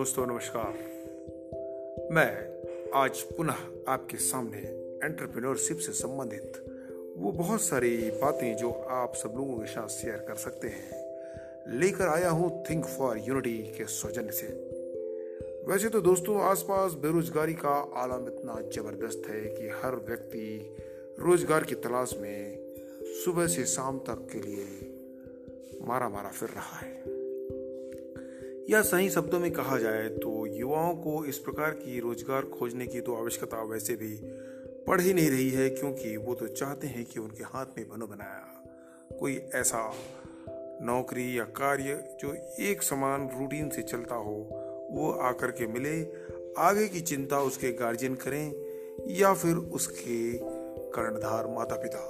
दोस्तों, नमस्कार। मैं आज पुनः आपके सामने एंटरप्रेन्योरशिप से संबंधित वो बहुत सारी बातें जो आप सब लोगों के साथ शेयर कर सकते हैं। लेकर आया हूँ थिंक फॉर यूनिटी के सौजन्य से। वैसे तो दोस्तों, आसपास बेरोजगारी का आलम इतना ज़बरदस्त है कि हर व्यक्ति रोज़गार की तलाश में सुबह से शाम तक के लिए मारा मारा फिर रहा है। या सही शब्दों में कहा जाए तो युवाओं को इस प्रकार की रोज़गार खोजने की तो आवश्यकता वैसे भी पड़ ही नहीं रही है, क्योंकि वो तो चाहते हैं कि उनके हाथ में बनो बनाया। कोई ऐसा नौकरी या कार्य जो एक समान रूटीन से चलता हो, वो आकर के मिले, आगे की चिंता उसके गार्जियन करें या फिर उसके कर्णधार माता पिता